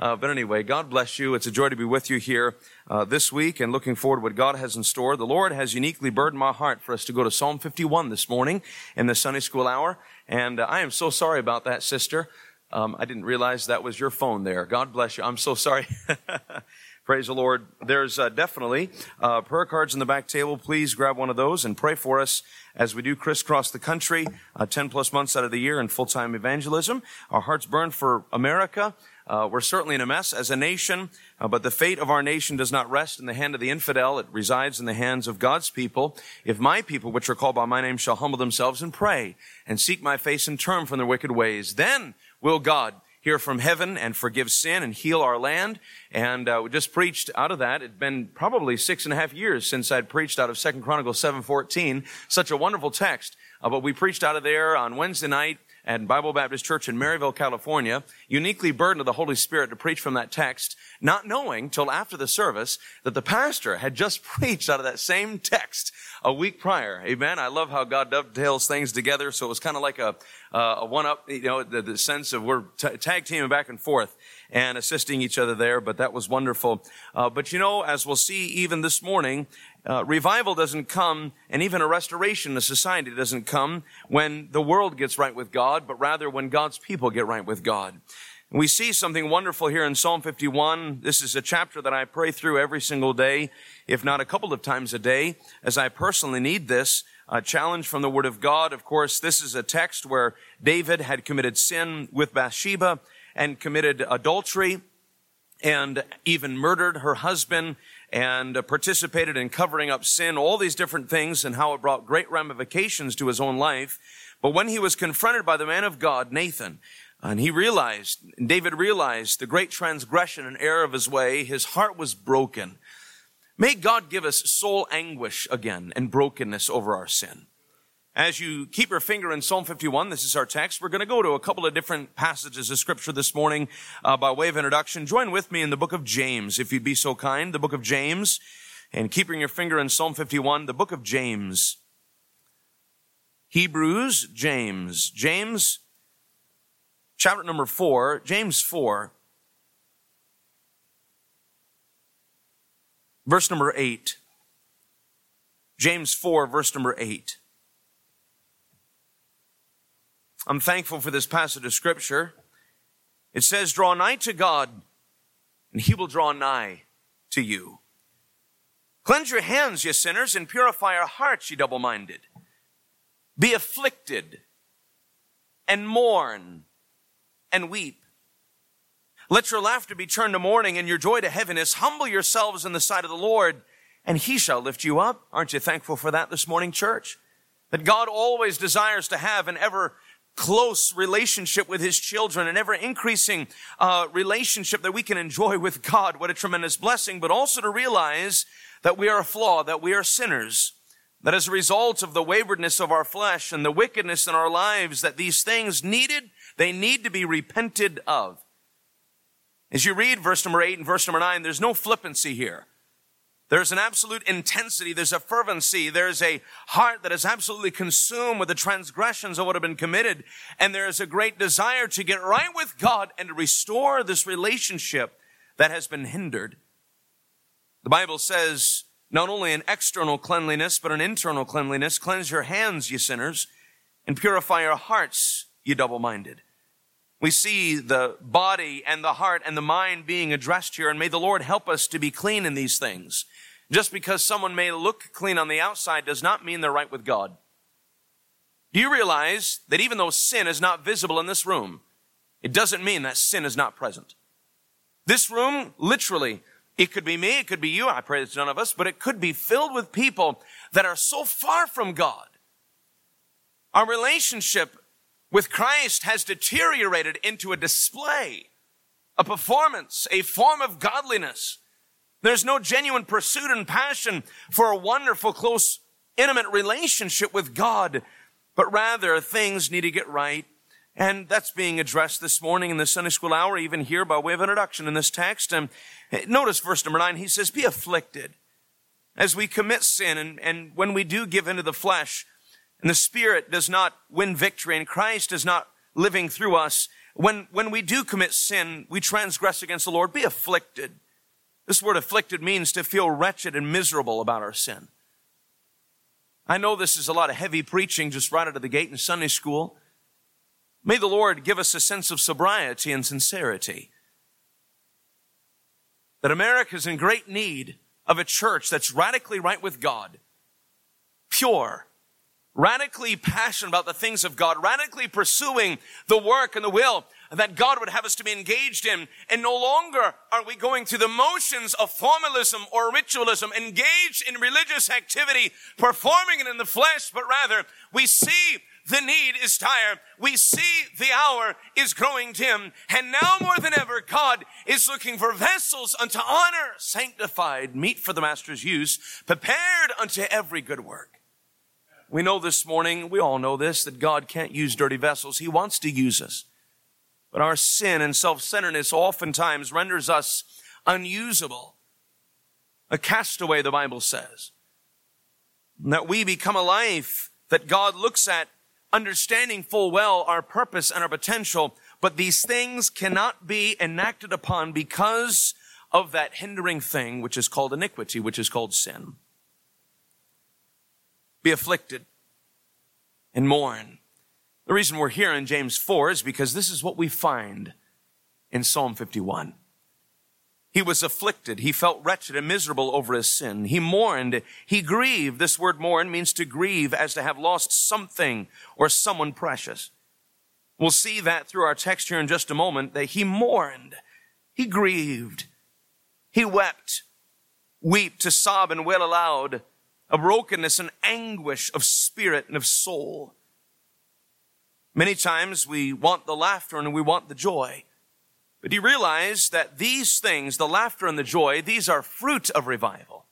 Uh, but anyway, God bless you. It's a joy to be with you here uh, this week and looking forward to what God has in store. The Lord has uniquely burdened my heart for us to go to Psalm 51 this morning in the Sunday school hour. And uh, I am so sorry about that, sister. Um, I didn't realize that was your phone there. God bless you. I'm so sorry. Praise the Lord. There's uh, definitely uh, prayer cards in the back table. Please grab one of those and pray for us as we do crisscross the country, uh, 10 plus months out of the year in full-time evangelism. Our hearts burn for America. Uh, we're certainly in a mess as a nation, uh, but the fate of our nation does not rest in the hand of the infidel. It resides in the hands of God's people. If my people, which are called by my name, shall humble themselves and pray and seek my face and turn from their wicked ways, then will God hear from heaven and forgive sin and heal our land. And uh, we just preached out of that. It'd been probably six and a half years since I'd preached out of Second Chronicles 7.14. Such a wonderful text. Uh, but we preached out of there on Wednesday night at Bible Baptist Church in Maryville, California, uniquely burdened of the Holy Spirit to preach from that text, not knowing till after the service that the pastor had just preached out of that same text a week prior. Amen. I love how God dovetails things together. So it was kind of like a, uh, a one up, you know, the, the sense of we're t- tag teaming back and forth and assisting each other there, but that was wonderful. Uh, but you know, as we'll see even this morning, uh, revival doesn't come, and even a restoration of society doesn't come when the world gets right with God, but rather when God's people get right with God. We see something wonderful here in Psalm 51. This is a chapter that I pray through every single day, if not a couple of times a day, as I personally need this uh, challenge from the Word of God. Of course, this is a text where David had committed sin with Bathsheba and committed adultery and even murdered her husband and participated in covering up sin, all these different things and how it brought great ramifications to his own life. But when he was confronted by the man of God, Nathan, and he realized, David realized the great transgression and error of his way, his heart was broken. May God give us soul anguish again and brokenness over our sin. As you keep your finger in Psalm 51, this is our text. We're going to go to a couple of different passages of scripture this morning uh, by way of introduction. Join with me in the book of James, if you'd be so kind. The book of James, and keeping your finger in Psalm 51, the book of James. Hebrews, James, James, chapter number four, James 4, verse number 8. James 4, verse number 8. I'm thankful for this passage of scripture. It says, draw nigh to God and he will draw nigh to you. Cleanse your hands, ye sinners, and purify your hearts, ye double-minded. Be afflicted and mourn and weep. Let your laughter be turned to mourning and your joy to heaviness. Humble yourselves in the sight of the Lord and he shall lift you up. Aren't you thankful for that this morning, church? That God always desires to have an ever close relationship with his children, an ever increasing uh, relationship that we can enjoy with God. What a tremendous blessing, but also to realize that we are flawed, that we are sinners, that as a result of the waywardness of our flesh and the wickedness in our lives, that these things needed, they need to be repented of. As you read verse number eight and verse number nine, there's no flippancy here. There's an absolute intensity. There's a fervency. There's a heart that is absolutely consumed with the transgressions of what have been committed. And there is a great desire to get right with God and to restore this relationship that has been hindered. The Bible says not only an external cleanliness, but an internal cleanliness. Cleanse your hands, ye sinners, and purify your hearts, ye double-minded. We see the body and the heart and the mind being addressed here, and may the Lord help us to be clean in these things. Just because someone may look clean on the outside does not mean they're right with God. Do you realize that even though sin is not visible in this room, it doesn't mean that sin is not present? This room, literally, it could be me, it could be you, I pray it's none of us, but it could be filled with people that are so far from God. Our relationship with Christ has deteriorated into a display, a performance, a form of godliness. There's no genuine pursuit and passion for a wonderful, close, intimate relationship with God, but rather things need to get right. And that's being addressed this morning in the Sunday school hour, even here by way of introduction in this text. And notice verse number nine, he says, be afflicted as we commit sin and, and when we do give into the flesh, and the Spirit does not win victory and Christ is not living through us, when, when we do commit sin, we transgress against the Lord, be afflicted. This word afflicted means to feel wretched and miserable about our sin. I know this is a lot of heavy preaching just right out of the gate in Sunday school. May the Lord give us a sense of sobriety and sincerity. That America is in great need of a church that's radically right with God, pure, radically passionate about the things of God, radically pursuing the work and the will that God would have us to be engaged in. And no longer are we going through the motions of formalism or ritualism, engaged in religious activity, performing it in the flesh, but rather we see the need is dire. We see the hour is growing dim. And now more than ever, God is looking for vessels unto honor, sanctified, meet for the master's use, prepared unto every good work. We know this morning, we all know this, that God can't use dirty vessels. He wants to use us. But our sin and self-centeredness oftentimes renders us unusable. A castaway, the Bible says. And that we become a life that God looks at understanding full well our purpose and our potential, but these things cannot be enacted upon because of that hindering thing which is called iniquity, which is called sin. Be afflicted and mourn. The reason we're here in James 4 is because this is what we find in Psalm 51. He was afflicted. He felt wretched and miserable over his sin. He mourned. He grieved. This word mourn means to grieve as to have lost something or someone precious. We'll see that through our text here in just a moment that he mourned. He grieved. He wept. Weep to sob and wail aloud a brokenness and anguish of spirit and of soul. Many times we want the laughter and we want the joy. But do you realize that these things, the laughter and the joy, these are fruit of revival.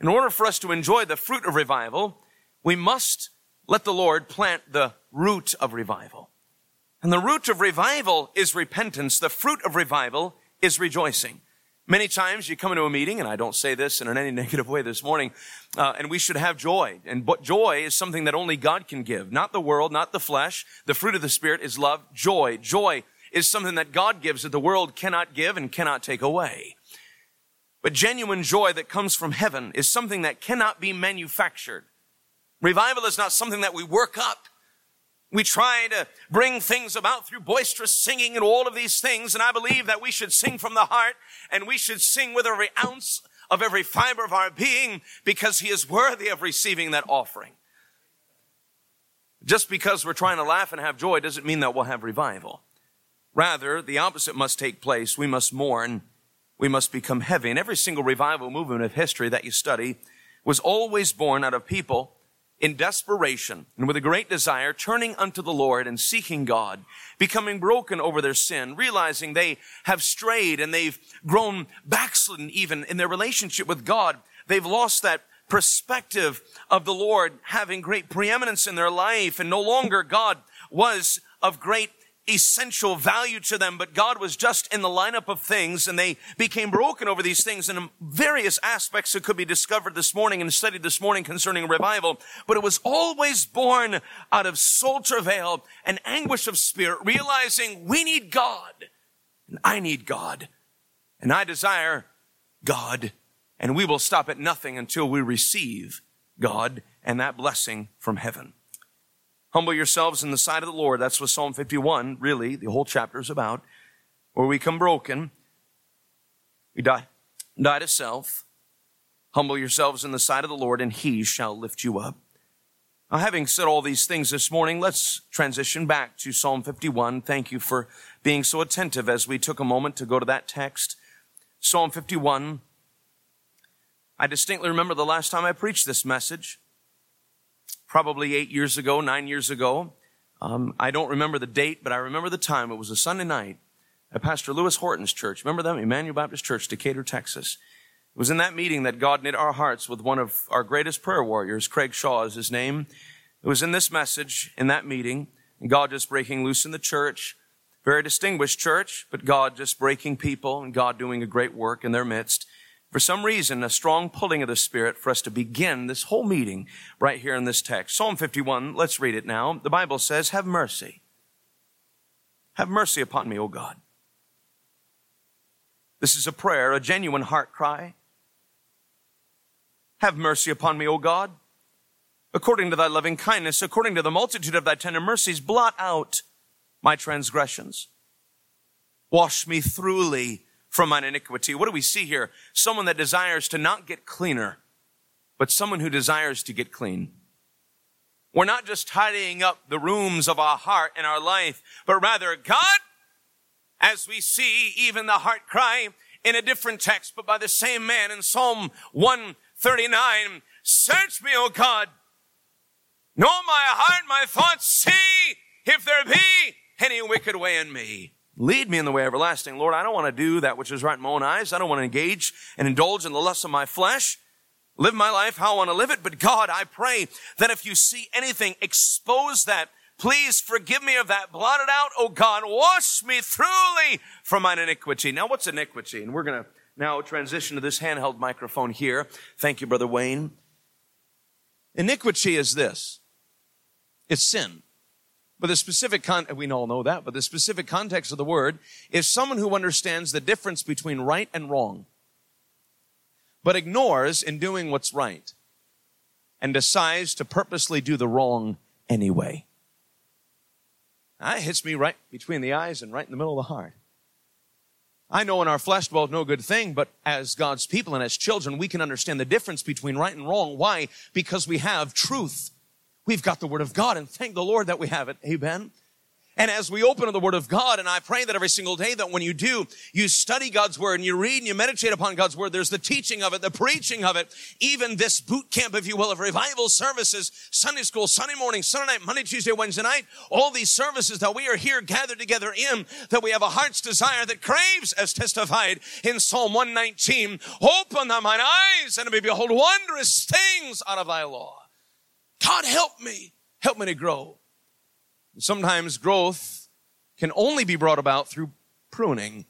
In order for us to enjoy the fruit of revival, we must let the Lord plant the root of revival. And the root of revival is repentance. The fruit of revival is rejoicing. Many times you come into a meeting, and I don't say this in any negative way this morning, uh, and we should have joy. And but joy is something that only God can give, not the world, not the flesh. The fruit of the Spirit is love, joy. Joy is something that God gives that the world cannot give and cannot take away. But genuine joy that comes from heaven is something that cannot be manufactured. Revival is not something that we work up. We try to bring things about through boisterous singing and all of these things. And I believe that we should sing from the heart and we should sing with every ounce of every fiber of our being because he is worthy of receiving that offering. Just because we're trying to laugh and have joy doesn't mean that we'll have revival. Rather, the opposite must take place. We must mourn. We must become heavy. And every single revival movement of history that you study was always born out of people in desperation and with a great desire, turning unto the Lord and seeking God, becoming broken over their sin, realizing they have strayed and they've grown backslidden even in their relationship with God. They've lost that perspective of the Lord having great preeminence in their life and no longer God was of great essential value to them, but God was just in the lineup of things and they became broken over these things and various aspects that could be discovered this morning and studied this morning concerning revival. But it was always born out of soul travail and anguish of spirit, realizing we need God and I need God and I desire God and we will stop at nothing until we receive God and that blessing from heaven. Humble yourselves in the sight of the Lord. That's what Psalm 51, really, the whole chapter is about. Where we come broken, we die, die to self. Humble yourselves in the sight of the Lord, and he shall lift you up. Now, having said all these things this morning, let's transition back to Psalm 51. Thank you for being so attentive as we took a moment to go to that text. Psalm 51. I distinctly remember the last time I preached this message probably eight years ago, nine years ago. Um, I don't remember the date, but I remember the time. It was a Sunday night at Pastor Lewis Horton's church. Remember them? Emmanuel Baptist Church, Decatur, Texas. It was in that meeting that God knit our hearts with one of our greatest prayer warriors, Craig Shaw is his name. It was in this message, in that meeting, God just breaking loose in the church. Very distinguished church, but God just breaking people and God doing a great work in their midst for some reason, a strong pulling of the Spirit for us to begin this whole meeting right here in this text. Psalm 51, let's read it now. The Bible says, have mercy. Have mercy upon me, O God. This is a prayer, a genuine heart cry. Have mercy upon me, O God. According to thy loving kindness, according to the multitude of thy tender mercies, blot out my transgressions. Wash me thoroughly from mine iniquity. What do we see here? Someone that desires to not get cleaner, but someone who desires to get clean. We're not just tidying up the rooms of our heart and our life, but rather, God, as we see even the heart cry in a different text, but by the same man in Psalm 139, search me, O God, know my heart, my thoughts, see if there be any wicked way in me. Lead me in the way everlasting. Lord, I don't want to do that which is right in my own eyes. I don't want to engage and indulge in the lusts of my flesh. Live my life how I want to live it. But God, I pray that if you see anything, expose that. Please forgive me of that. Blot it out, oh God. Wash me thoroughly from mine iniquity. Now, what's iniquity? And we're going to now transition to this handheld microphone here. Thank you, Brother Wayne. Iniquity is this. It's sin. But the specific con, we all know that, but the specific context of the word is someone who understands the difference between right and wrong, but ignores in doing what's right and decides to purposely do the wrong anyway. Ah, that hits me right between the eyes and right in the middle of the heart. I know in our flesh dwells no good thing, but as God's people and as children, we can understand the difference between right and wrong. Why? Because we have truth. We've got the Word of God, and thank the Lord that we have it. Amen. And as we open to the Word of God, and I pray that every single day that when you do, you study God's Word and you read and you meditate upon God's Word, there's the teaching of it, the preaching of it, even this boot camp, if you will, of revival services, Sunday school, Sunday morning, Sunday night, Monday, Tuesday, Wednesday night, all these services that we are here gathered together in, that we have a heart's desire that craves, as testified in Psalm 119, open thou mine eyes and may behold wondrous things out of thy law. God help me, help me to grow. Sometimes growth can only be brought about through pruning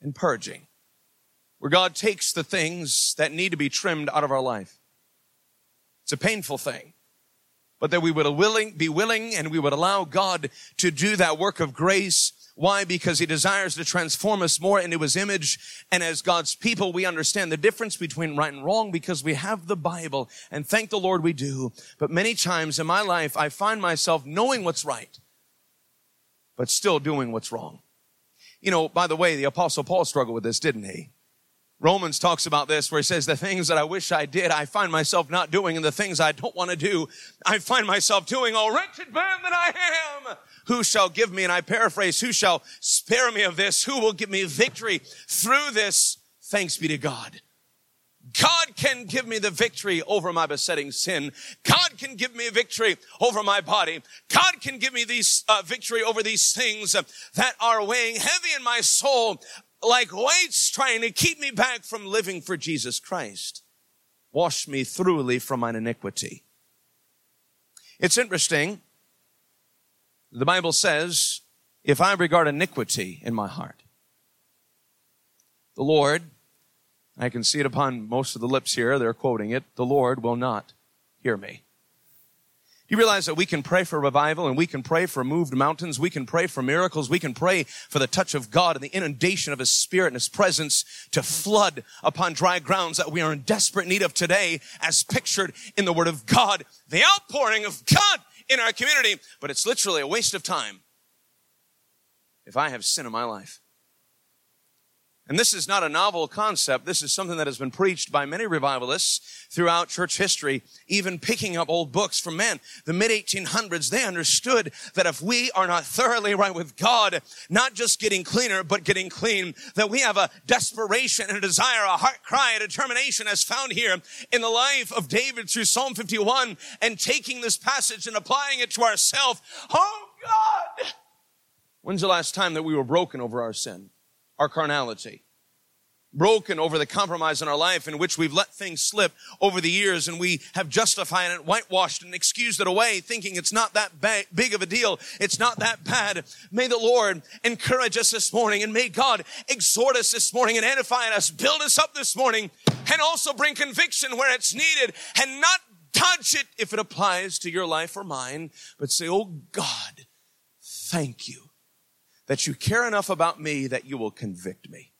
and purging, where God takes the things that need to be trimmed out of our life. It's a painful thing, but that we would be willing and we would allow God to do that work of grace why? Because he desires to transform us more into his image. And as God's people, we understand the difference between right and wrong because we have the Bible. And thank the Lord we do. But many times in my life, I find myself knowing what's right, but still doing what's wrong. You know, by the way, the apostle Paul struggled with this, didn't he? Romans talks about this where he says, the things that I wish I did, I find myself not doing, and the things I don't want to do, I find myself doing. Oh, wretched man that I am! Who shall give me, and I paraphrase, who shall spare me of this? Who will give me victory through this? Thanks be to God. God can give me the victory over my besetting sin. God can give me victory over my body. God can give me these uh, victory over these things that are weighing heavy in my soul like weights trying to keep me back from living for Jesus Christ. Wash me thoroughly from mine iniquity. It's interesting. The Bible says, if I regard iniquity in my heart, the Lord, I can see it upon most of the lips here, they're quoting it, the Lord will not hear me. You realize that we can pray for revival and we can pray for moved mountains? We can pray for miracles. We can pray for the touch of God and the inundation of His Spirit and His presence to flood upon dry grounds that we are in desperate need of today as pictured in the Word of God. The outpouring of God in our community, but it's literally a waste of time if I have sin in my life. And this is not a novel concept. This is something that has been preached by many revivalists throughout church history, even picking up old books from men. The mid 1800s, they understood that if we are not thoroughly right with God, not just getting cleaner, but getting clean, that we have a desperation and a desire, a heart cry, a determination as found here in the life of David through Psalm 51 and taking this passage and applying it to ourselves. Oh God! When's the last time that we were broken over our sin? Our carnality. Broken over the compromise in our life in which we've let things slip over the years and we have justified it, whitewashed and excused it away, thinking it's not that ba- big of a deal. It's not that bad. May the Lord encourage us this morning and may God exhort us this morning and edify us, build us up this morning and also bring conviction where it's needed and not touch it if it applies to your life or mine, but say, Oh God, thank you that you care enough about me that you will convict me.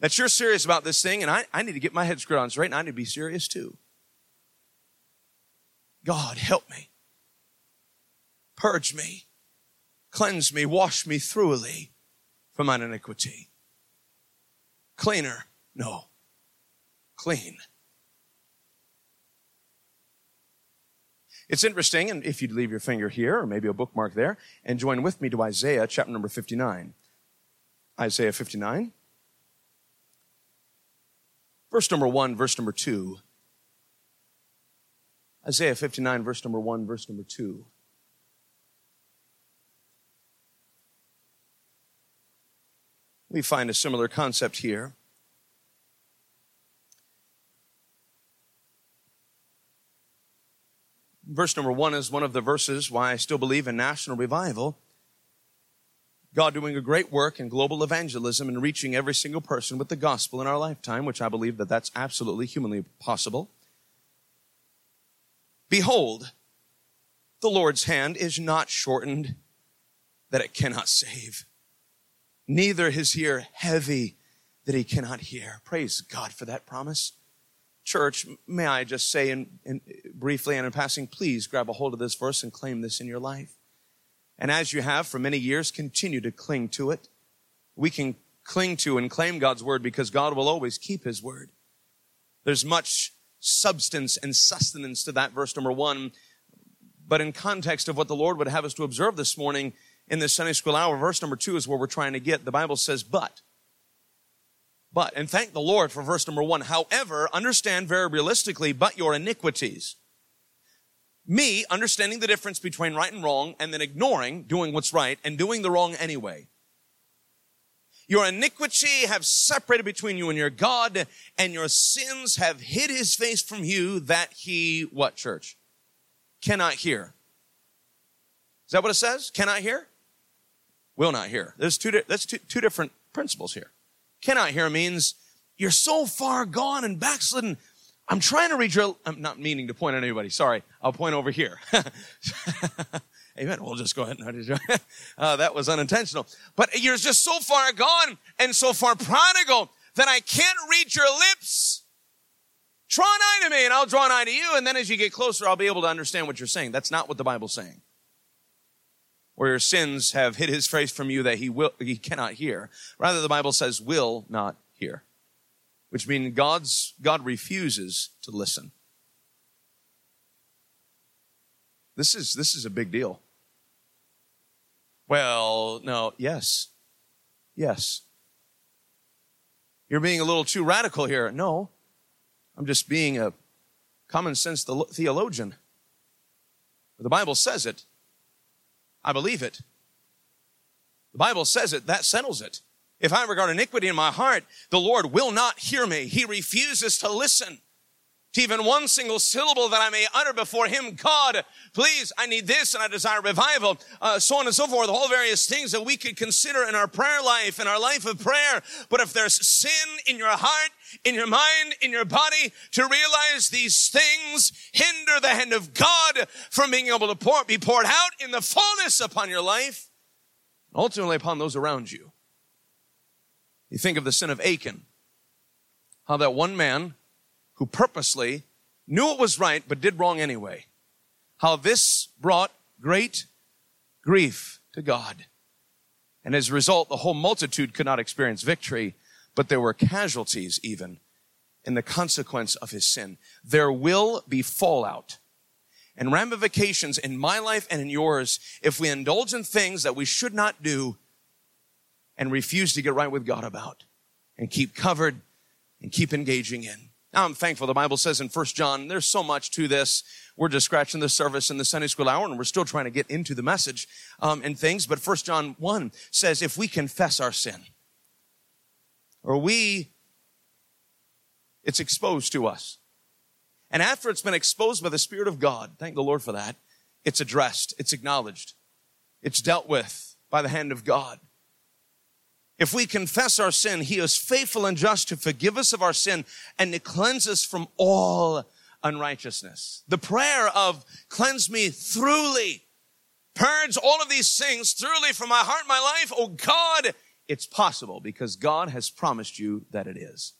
That you're serious about this thing, and I, I need to get my head screwed on straight, and I need to be serious too. God, help me. Purge me. Cleanse me. Wash me thoroughly from mine iniquity. Cleaner? No. Clean. It's interesting, and if you'd leave your finger here, or maybe a bookmark there, and join with me to Isaiah chapter number 59. Isaiah 59. Verse number 1, verse number 2. Isaiah 59, verse number 1, verse number 2. We find a similar concept here. Verse number one is one of the verses why I still believe in national revival. God doing a great work in global evangelism and reaching every single person with the gospel in our lifetime, which I believe that that's absolutely humanly possible. Behold, the Lord's hand is not shortened that it cannot save. Neither his ear heavy that he cannot hear. Praise God for that promise. Church, may I just say in, in, briefly and in passing, please grab a hold of this verse and claim this in your life. And as you have for many years, continue to cling to it. We can cling to and claim God's word because God will always keep his word. There's much substance and sustenance to that verse number one. But in context of what the Lord would have us to observe this morning in this Sunday school hour, verse number two is where we're trying to get. The Bible says, but. But, and thank the Lord for verse number one. However, understand very realistically, but your iniquities. Me understanding the difference between right and wrong and then ignoring doing what's right and doing the wrong anyway. Your iniquity have separated between you and your God, and your sins have hid his face from you that he, what church? Cannot hear. Is that what it says? Cannot hear? Will not hear. There's two, that's two, two different principles here. Cannot hear means you're so far gone and backslidden. I'm trying to read your, I'm not meaning to point at anybody. Sorry. I'll point over here. Amen. We'll just go ahead and uh, that was unintentional. But you're just so far gone and so far prodigal that I can't read your lips. Draw an eye to me and I'll draw an eye to you. And then as you get closer, I'll be able to understand what you're saying. That's not what the Bible's saying where your sins have hid his face from you that he will he cannot hear. Rather, the Bible says will not hear, which means God's God refuses to listen. This is this is a big deal. Well, no, yes, yes. You're being a little too radical here. No, I'm just being a common sense theologian. The Bible says it. I believe it. The Bible says it, that settles it. If I regard iniquity in my heart, the Lord will not hear me. He refuses to listen to even one single syllable that I may utter before Him. God, please, I need this and I desire revival, uh, so on and so forth, all various things that we could consider in our prayer life, in our life of prayer. But if there's sin in your heart, in your mind, in your body, to realize these things hinder the hand of God from being able to pour, be poured out in the fullness upon your life, ultimately upon those around you. You think of the sin of Achan, how that one man who purposely knew it was right but did wrong anyway. How this brought great grief to God. And as a result, the whole multitude could not experience victory, but there were casualties even in the consequence of his sin. There will be fallout and ramifications in my life and in yours if we indulge in things that we should not do and refuse to get right with God about and keep covered and keep engaging in. Now I'm thankful. The Bible says in First John, there's so much to this. We're just scratching the surface in the Sunday school hour, and we're still trying to get into the message um, and things. But First John 1 says, if we confess our sin, or we, it's exposed to us. And after it's been exposed by the Spirit of God, thank the Lord for that, it's addressed, it's acknowledged, it's dealt with by the hand of God. If we confess our sin, he is faithful and just to forgive us of our sin and to cleanse us from all unrighteousness. The prayer of cleanse me throughly Purge all of these things thoroughly from my heart, my life. Oh God, it's possible because God has promised you that it is.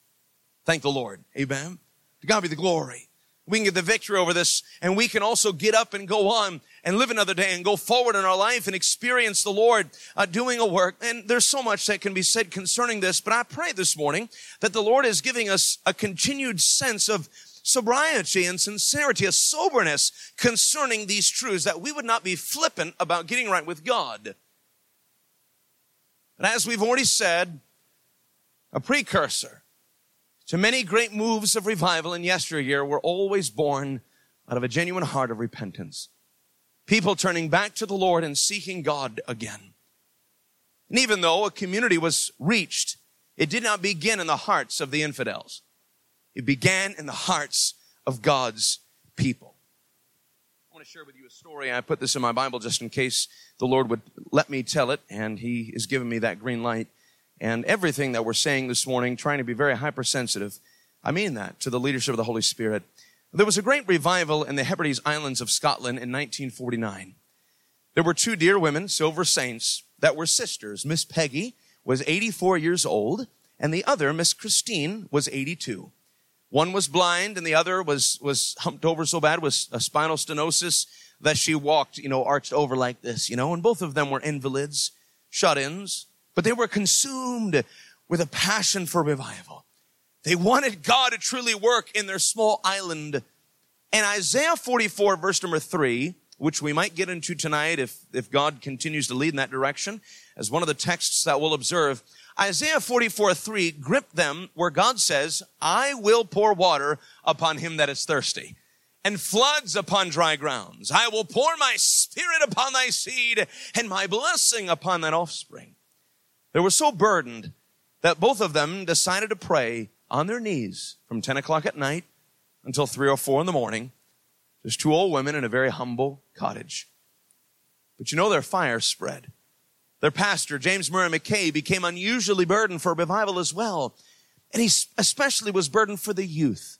Thank the Lord. Amen. To God be the glory. We can get the victory over this and we can also get up and go on and live another day and go forward in our life and experience the Lord uh, doing a work. And there's so much that can be said concerning this, but I pray this morning that the Lord is giving us a continued sense of sobriety and sincerity, a soberness concerning these truths that we would not be flippant about getting right with God. But as we've already said, a precursor to many great moves of revival in yesteryear were always born out of a genuine heart of repentance. People turning back to the Lord and seeking God again. And even though a community was reached, it did not begin in the hearts of the infidels. It began in the hearts of God's people. I want to share with you a story. I put this in my Bible just in case the Lord would let me tell it, and He has given me that green light and everything that we're saying this morning, trying to be very hypersensitive. I mean that to the leadership of the Holy Spirit. There was a great revival in the Hebrides Islands of Scotland in 1949. There were two dear women, silver saints, that were sisters. Miss Peggy was 84 years old, and the other, Miss Christine, was 82. One was blind, and the other was, was humped over so bad with a spinal stenosis that she walked, you know, arched over like this, you know, and both of them were invalids, shut-ins, but they were consumed with a passion for revival. They wanted God to truly work in their small island. And Isaiah 44 verse number three, which we might get into tonight if, if God continues to lead in that direction, as one of the texts that we'll observe, Isaiah 44 3 gripped them where God says, I will pour water upon him that is thirsty and floods upon dry grounds. I will pour my spirit upon thy seed and my blessing upon thine offspring. They were so burdened that both of them decided to pray on their knees from 10 o'clock at night until 3 or 4 in the morning. There's two old women in a very humble cottage. But you know, their fire spread. Their pastor, James Murray McKay, became unusually burdened for revival as well. And he especially was burdened for the youth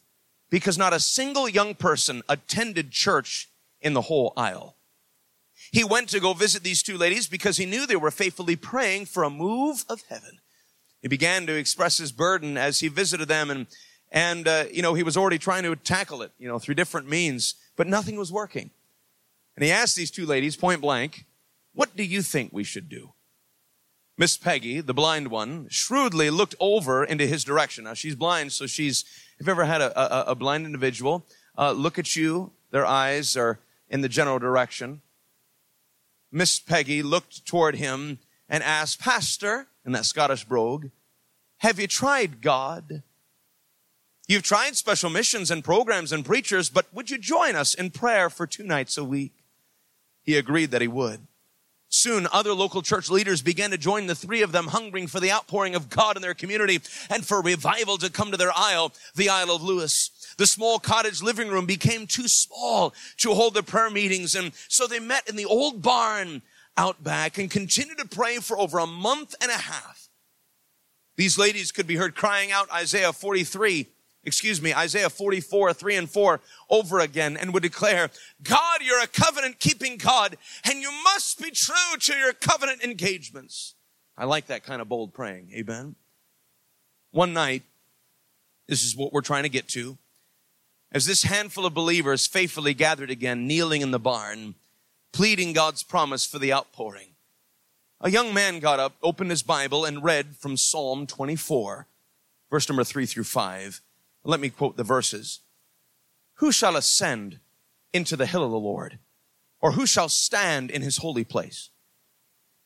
because not a single young person attended church in the whole isle. He went to go visit these two ladies because he knew they were faithfully praying for a move of heaven. He began to express his burden as he visited them and, and, uh, you know, he was already trying to tackle it, you know, through different means, but nothing was working. And he asked these two ladies point blank, what do you think we should do? Miss Peggy, the blind one, shrewdly looked over into his direction. Now she's blind, so she's, if you've ever had a, a, a blind individual, uh, look at you, their eyes are in the general direction. Miss Peggy looked toward him and asked, Pastor, in that Scottish brogue, have you tried God? You've tried special missions and programs and preachers, but would you join us in prayer for two nights a week? He agreed that he would. Soon, other local church leaders began to join the three of them, hungering for the outpouring of God in their community and for revival to come to their isle, the Isle of Lewis. The small cottage living room became too small to hold the prayer meetings. And so they met in the old barn out back and continued to pray for over a month and a half. These ladies could be heard crying out Isaiah 43, excuse me, Isaiah 44, 3 and 4 over again and would declare, God, you're a covenant keeping God and you must be true to your covenant engagements. I like that kind of bold praying. Amen. One night, this is what we're trying to get to. As this handful of believers faithfully gathered again, kneeling in the barn, pleading God's promise for the outpouring, a young man got up, opened his Bible, and read from Psalm 24, verse number 3 through 5. Let me quote the verses. Who shall ascend into the hill of the Lord? Or who shall stand in his holy place?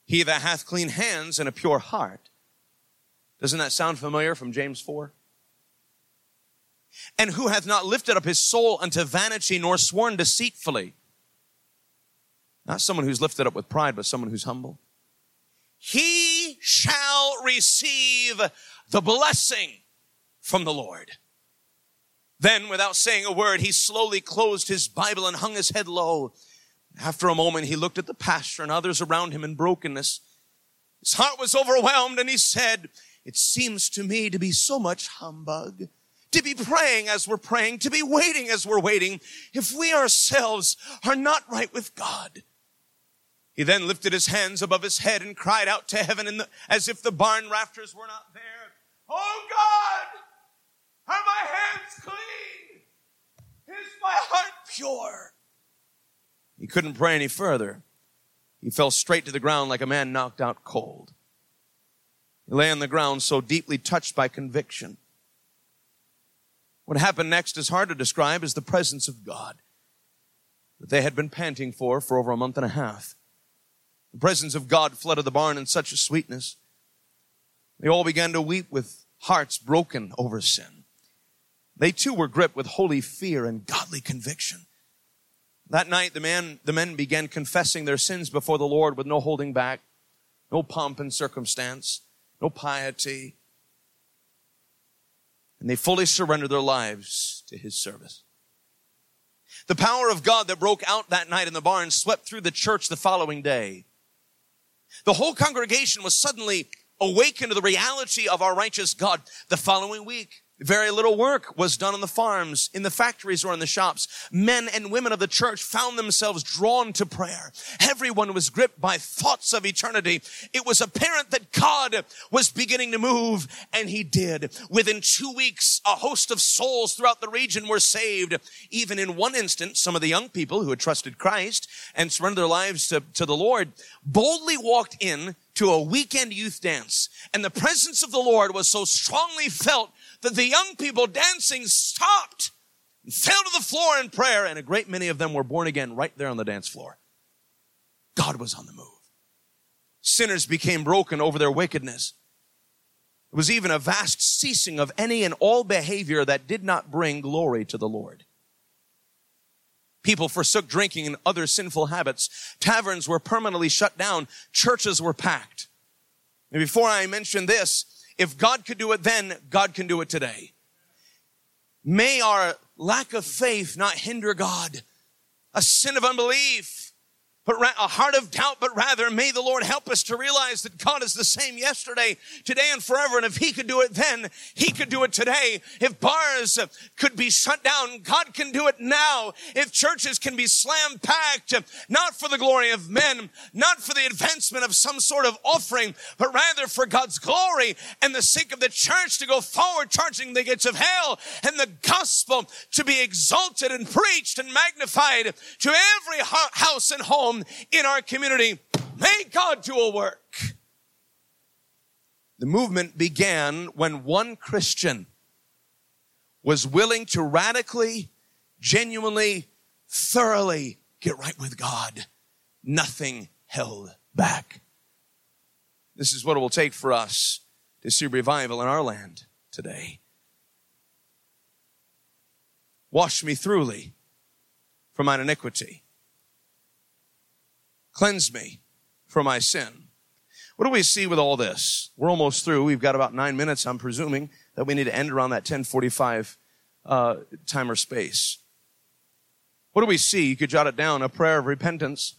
He that hath clean hands and a pure heart. Doesn't that sound familiar from James 4? And who hath not lifted up his soul unto vanity nor sworn deceitfully. Not someone who's lifted up with pride, but someone who's humble. He shall receive the blessing from the Lord. Then, without saying a word, he slowly closed his Bible and hung his head low. After a moment, he looked at the pastor and others around him in brokenness. His heart was overwhelmed and he said, It seems to me to be so much humbug to be praying as we're praying, to be waiting as we're waiting, if we ourselves are not right with God. He then lifted his hands above his head and cried out to heaven the, as if the barn rafters were not there. Oh God, are my hands clean? Is my heart pure? He couldn't pray any further. He fell straight to the ground like a man knocked out cold. He lay on the ground so deeply touched by conviction. What happened next is hard to describe as the presence of God that they had been panting for for over a month and a half. The presence of God flooded the barn in such a sweetness. They all began to weep with hearts broken over sin. They too were gripped with holy fear and godly conviction. That night, the man, the men began confessing their sins before the Lord with no holding back, no pomp and circumstance, no piety. And they fully surrendered their lives to His service. The power of God that broke out that night in the barn swept through the church the following day. The whole congregation was suddenly awakened to the reality of our righteous God the following week. Very little work was done on the farms, in the factories, or in the shops. Men and women of the church found themselves drawn to prayer. Everyone was gripped by thoughts of eternity. It was apparent that God was beginning to move, and He did. Within two weeks, a host of souls throughout the region were saved. Even in one instance, some of the young people who had trusted Christ and surrendered their lives to, to the Lord boldly walked in to a weekend youth dance. And the presence of the Lord was so strongly felt that the young people dancing stopped and fell to the floor in prayer, and a great many of them were born again right there on the dance floor. God was on the move. Sinners became broken over their wickedness. It was even a vast ceasing of any and all behavior that did not bring glory to the Lord. People forsook drinking and other sinful habits. Taverns were permanently shut down. Churches were packed. And before I mention this, if God could do it then, God can do it today. May our lack of faith not hinder God. A sin of unbelief but a heart of doubt, but rather may the Lord help us to realize that God is the same yesterday, today, and forever. And if He could do it then, He could do it today. If bars could be shut down, God can do it now. If churches can be slam packed, not for the glory of men, not for the advancement of some sort of offering, but rather for God's glory and the sake of the church to go forward, charging the gates of hell and the gospel to be exalted and preached and magnified to every house and home in our community. May God do a work. The movement began when one Christian was willing to radically, genuinely, thoroughly get right with God. Nothing held back. This is what it will take for us to see revival in our land today. Wash me thoroughly from mine iniquity Cleanse me from my sin. What do we see with all this? We're almost through. We've got about nine minutes. I'm presuming that we need to end around that 1045 uh, time or space. What do we see? You could jot it down. A prayer of repentance.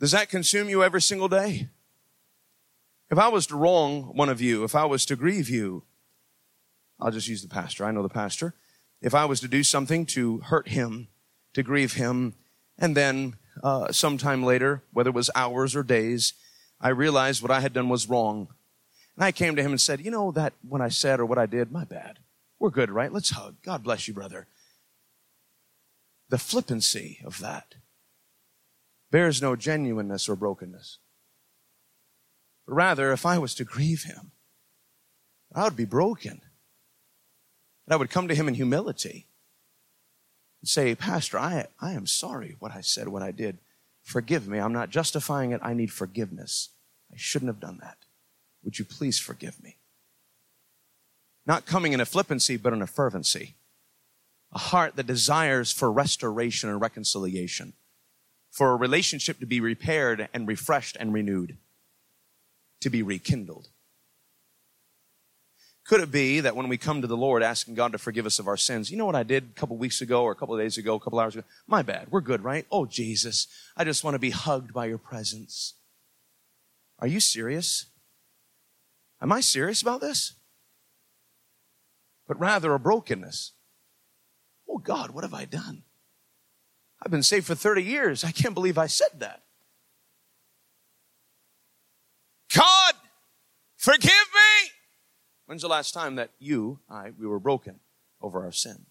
Does that consume you every single day? If I was to wrong one of you, if I was to grieve you, I'll just use the pastor. I know the pastor. If I was to do something to hurt him, to grieve him, and then uh, sometime later, whether it was hours or days, I realized what I had done was wrong. And I came to him and said, You know, that when I said or what I did, my bad. We're good, right? Let's hug. God bless you, brother. The flippancy of that bears no genuineness or brokenness. But rather, if I was to grieve him, I would be broken. And I would come to him in humility say, Pastor, I, I am sorry what I said, what I did. Forgive me. I'm not justifying it. I need forgiveness. I shouldn't have done that. Would you please forgive me? Not coming in a flippancy, but in a fervency. A heart that desires for restoration and reconciliation, for a relationship to be repaired and refreshed and renewed, to be rekindled. Could it be that when we come to the Lord asking God to forgive us of our sins, you know what I did a couple weeks ago or a couple days ago, a couple hours ago? My bad. We're good, right? Oh, Jesus, I just want to be hugged by your presence. Are you serious? Am I serious about this? But rather a brokenness. Oh God, what have I done? I've been saved for 30 years. I can't believe I said that. God, forgive. When's the last time that you, I, we were broken over our sin?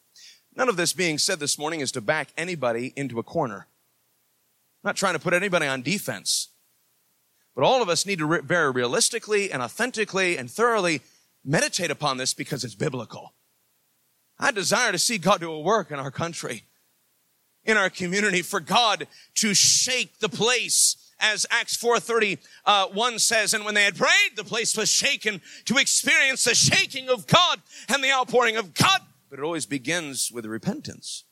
None of this being said this morning is to back anybody into a corner. I'm not trying to put anybody on defense. But all of us need to re- very realistically and authentically and thoroughly meditate upon this because it's biblical. I desire to see God do a work in our country, in our community, for God to shake the place as Acts 4.31 uh, says, and when they had prayed, the place was shaken to experience the shaking of God and the outpouring of God. But it always begins with repentance.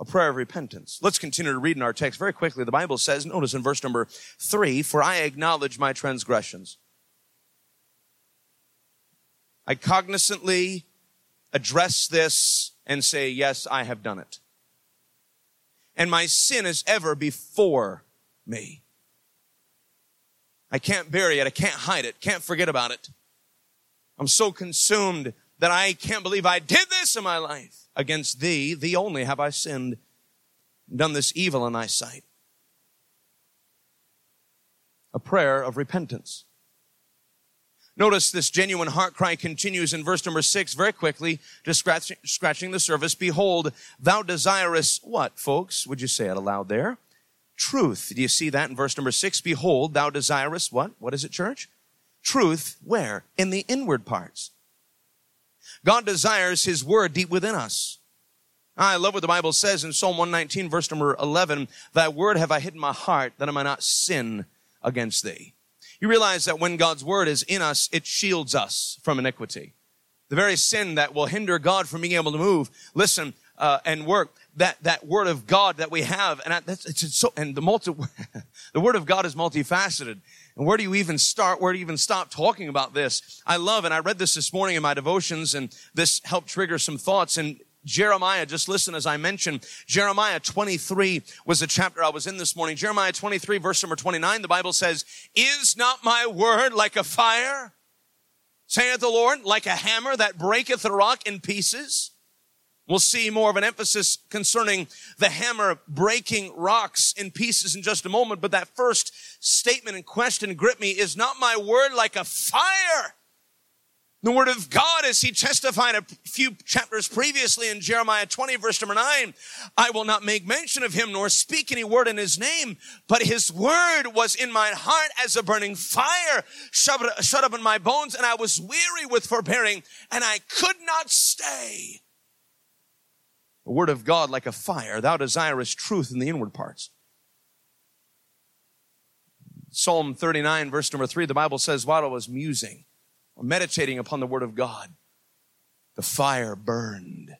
A prayer of repentance. Let's continue to read in our text very quickly. The Bible says, notice in verse number three, for I acknowledge my transgressions. I cognizantly address this and say, yes, I have done it. And my sin is ever before me. I can't bury it. I can't hide it. Can't forget about it. I'm so consumed that I can't believe I did this in my life. Against thee, thee only have I sinned, done this evil in thy sight. A prayer of repentance. Notice this genuine heart cry continues in verse number six very quickly, just scratching, scratching the surface. Behold, thou desirest what, folks? Would you say it aloud there? Truth. Do you see that in verse number six? Behold, thou desirest what? What is it, church? Truth. Where? In the inward parts. God desires his word deep within us. Ah, I love what the Bible says in Psalm 119 verse number 11, thy word have I hidden my heart that I might not sin against thee. You realize that when God's word is in us, it shields us from iniquity. The very sin that will hinder God from being able to move, listen, uh, and work. That that word of God that we have, and that's it's so. And the multi, the word of God is multifaceted. And where do you even start? Where do you even stop talking about this? I love, and I read this this morning in my devotions, and this helped trigger some thoughts. And Jeremiah, just listen as I mentioned, Jeremiah 23 was the chapter I was in this morning. Jeremiah 23 verse number 29, the Bible says, Is not my word like a fire? Saith the Lord, like a hammer that breaketh the rock in pieces. We'll see more of an emphasis concerning the hammer breaking rocks in pieces in just a moment, but that first statement and question grip me, is not my word like a fire? The word of God, as he testified a few chapters previously in Jeremiah 20 verse number 9, I will not make mention of him nor speak any word in his name, but his word was in my heart as a burning fire shut up in my bones and I was weary with forbearing and I could not stay. The word of God like a fire, thou desirest truth in the inward parts. Psalm 39 verse number 3, the Bible says, while I was musing, or meditating upon the Word of God, the fire burned.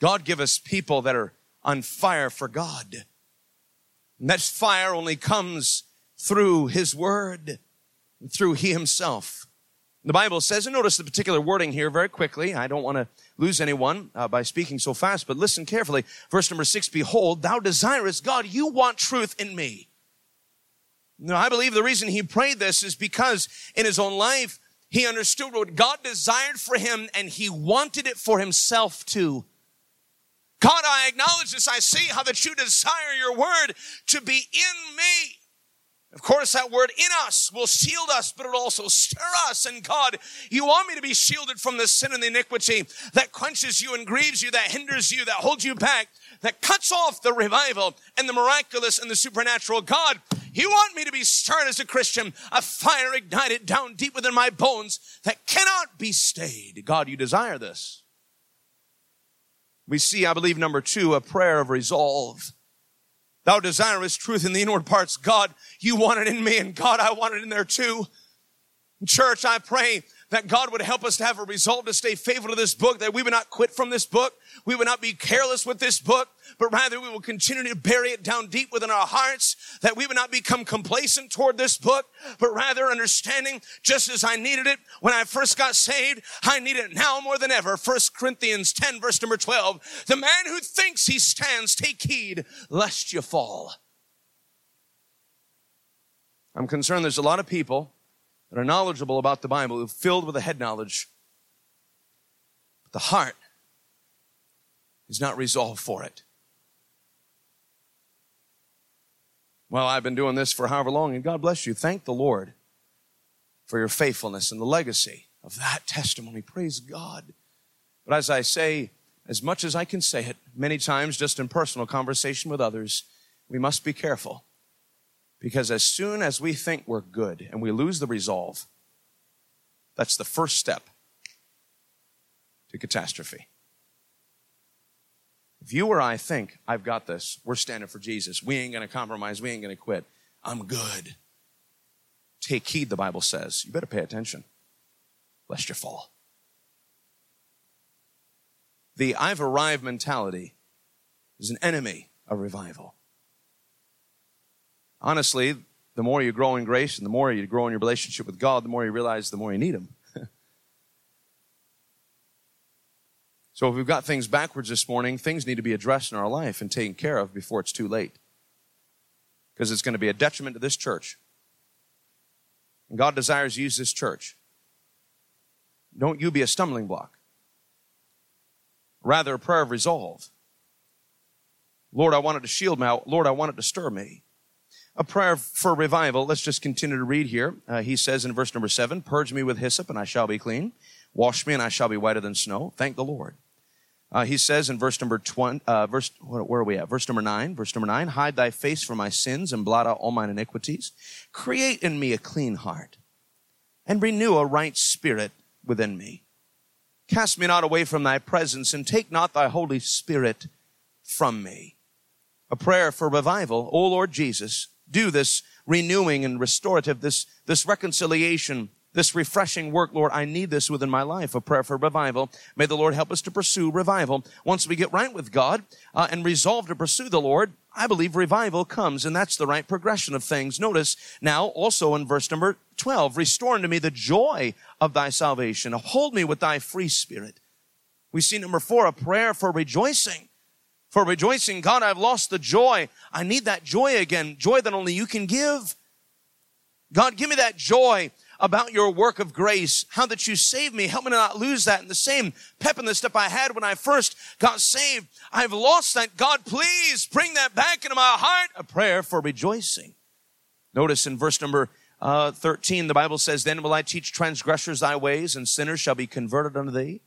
God give us people that are on fire for God. And that fire only comes through His Word, through He Himself. The Bible says, and notice the particular wording here very quickly. I don't want to lose anyone uh, by speaking so fast, but listen carefully. Verse number six, behold, thou desirest God, you want truth in me. Now, I believe the reason he prayed this is because in his own life, he understood what God desired for him and he wanted it for himself too. God, I acknowledge this. I see how that you desire your word to be in me. Of course, that word in us will shield us, but it'll also stir us. And God, you want me to be shielded from the sin and the iniquity that quenches you and grieves you, that hinders you, that holds you back, that cuts off the revival and the miraculous and the supernatural. God, you want me to be stirred as a Christian, a fire ignited down deep within my bones that cannot be stayed. God, you desire this. We see, I believe, number two, a prayer of resolve. Thou desirest truth in the inward parts. God, you want it in me, and God, I want it in there too. Church, I pray that God would help us to have a resolve to stay faithful to this book, that we would not quit from this book, we would not be careless with this book, but rather we will continue to bury it down deep within our hearts, that we would not become complacent toward this book, but rather understanding just as I needed it when I first got saved, I need it now more than ever. First Corinthians 10 verse number 12. The man who thinks he stands, take heed lest you fall. I'm concerned there's a lot of people that are knowledgeable about the Bible, filled with the head knowledge, but the heart is not resolved for it. Well, I've been doing this for however long, and God bless you. Thank the Lord for your faithfulness and the legacy of that testimony. Praise God. But as I say, as much as I can say it, many times just in personal conversation with others, we must be careful because as soon as we think we're good and we lose the resolve, that's the first step to catastrophe. If you or I think, I've got this, we're standing for Jesus, we ain't to compromise, we ain't to quit, I'm good. Take heed, the Bible says. You better pay attention, lest you fall. The I've arrived mentality is an enemy of revival. Honestly, the more you grow in grace and the more you grow in your relationship with God, the more you realize the more you need Him. so if we've got things backwards this morning, things need to be addressed in our life and taken care of before it's too late. Because it's going to be a detriment to this church. And God desires to use this church. Don't you be a stumbling block. Rather, a prayer of resolve. Lord, I wanted to shield me. Lord, I wanted to stir me. A prayer for revival. Let's just continue to read here. Uh, he says in verse number seven, Purge me with hyssop, and I shall be clean. Wash me, and I shall be whiter than snow. Thank the Lord. Uh, he says in verse number 20, uh, verse, where are we at? Verse number 9, verse number 9, hide thy face from my sins and blot out all mine iniquities. Create in me a clean heart and renew a right spirit within me. Cast me not away from thy presence and take not thy Holy Spirit from me. A prayer for revival. O Lord Jesus, do this renewing and restorative, this, this reconciliation this refreshing work, Lord, I need this within my life, a prayer for revival. May the Lord help us to pursue revival. Once we get right with God uh, and resolve to pursue the Lord, I believe revival comes, and that's the right progression of things. Notice now also in verse number 12, restore unto me the joy of thy salvation. Hold me with thy free spirit. We see number four, a prayer for rejoicing. For rejoicing, God, I've lost the joy. I need that joy again, joy that only you can give. God, give me that joy about your work of grace, how that you saved me. Help me to not lose that. And the same pep in the step I had when I first got saved, I've lost that. God, please bring that back into my heart. A prayer for rejoicing. Notice in verse number uh, 13, the Bible says, Then will I teach transgressors thy ways, and sinners shall be converted unto thee.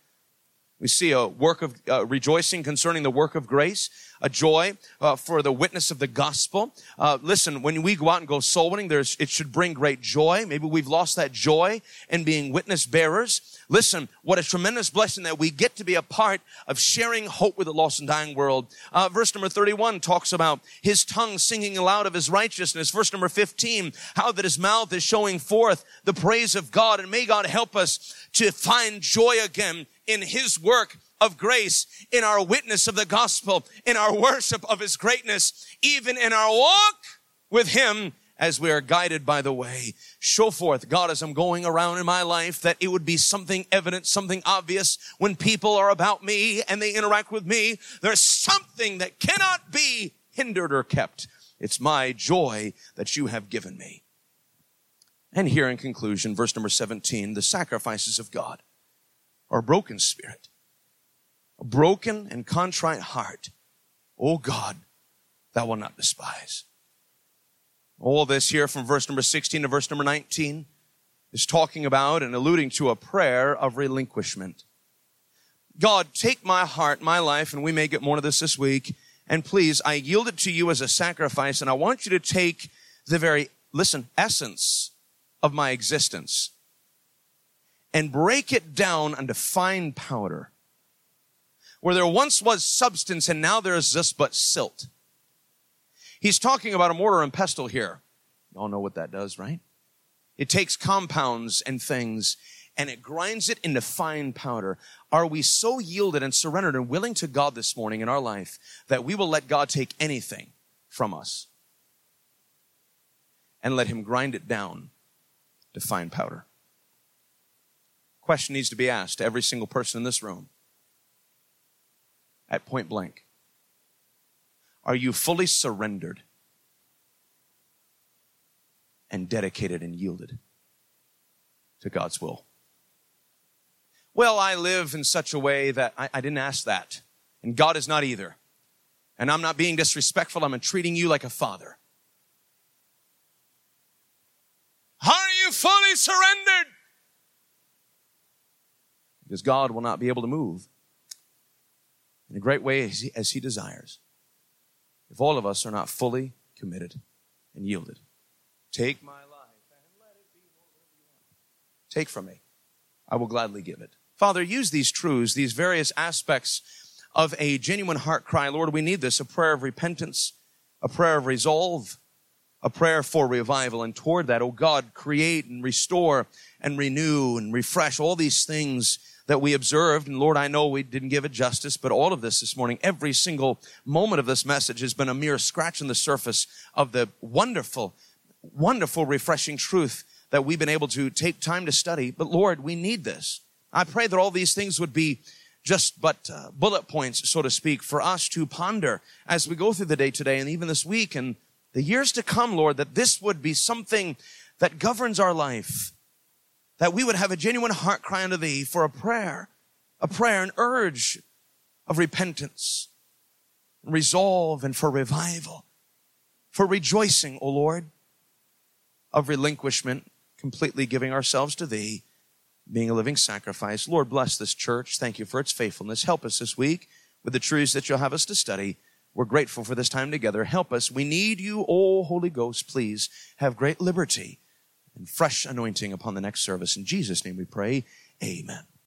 We see a work of uh, rejoicing concerning the work of grace, a joy uh, for the witness of the gospel. Uh, listen, when we go out and go soul winning, there's, it should bring great joy. Maybe we've lost that joy in being witness bearers. Listen, what a tremendous blessing that we get to be a part of sharing hope with the lost and dying world. Uh, verse number 31 talks about his tongue singing aloud of his righteousness. Verse number 15, how that his mouth is showing forth the praise of God. And may God help us to find joy again in his work of grace, in our witness of the gospel, in our worship of his greatness, even in our walk with him as we are guided by the way. Show forth, God, as I'm going around in my life, that it would be something evident, something obvious when people are about me and they interact with me. There's something that cannot be hindered or kept. It's my joy that you have given me. And here in conclusion, verse number 17, the sacrifices of God are broken spirit, a broken and contrite heart. Oh God, thou wilt not despise. All this here from verse number 16 to verse number 19 is talking about and alluding to a prayer of relinquishment. God, take my heart, my life, and we may get more of this this week. And please, I yield it to you as a sacrifice, and I want you to take the very, listen, essence of my existence and break it down into fine powder. Where there once was substance and now there is just but silt. He's talking about a mortar and pestle here. You all know what that does, right? It takes compounds and things and it grinds it into fine powder. Are we so yielded and surrendered and willing to God this morning in our life that we will let God take anything from us and let Him grind it down to fine powder? question needs to be asked to every single person in this room at point blank? Are you fully surrendered and dedicated and yielded to God's will? Well, I live in such a way that I, I didn't ask that, and God is not either. And I'm not being disrespectful, I'm treating you like a father. Are you fully surrendered? Because God will not be able to move in a great way as he, as he desires if all of us are not fully committed and yielded. Take my life and let it be whatever you want. Take from me. I will gladly give it. Father, use these truths, these various aspects of a genuine heart cry. Lord, we need this a prayer of repentance, a prayer of resolve, a prayer for revival. And toward that, oh God, create and restore and renew and refresh all these things that we observed. And Lord, I know we didn't give it justice, but all of this this morning, every single moment of this message has been a mere scratch on the surface of the wonderful, wonderful, refreshing truth that we've been able to take time to study. But Lord, we need this. I pray that all these things would be just but uh, bullet points, so to speak, for us to ponder as we go through the day today and even this week and the years to come, Lord, that this would be something that governs our life that we would have a genuine heart cry unto thee for a prayer, a prayer, an urge of repentance, resolve, and for revival, for rejoicing, O Lord, of relinquishment, completely giving ourselves to thee, being a living sacrifice. Lord, bless this church. Thank you for its faithfulness. Help us this week with the truths that you'll have us to study. We're grateful for this time together. Help us. We need you, O Holy Ghost. Please have great liberty and fresh anointing upon the next service. In Jesus' name we pray. Amen.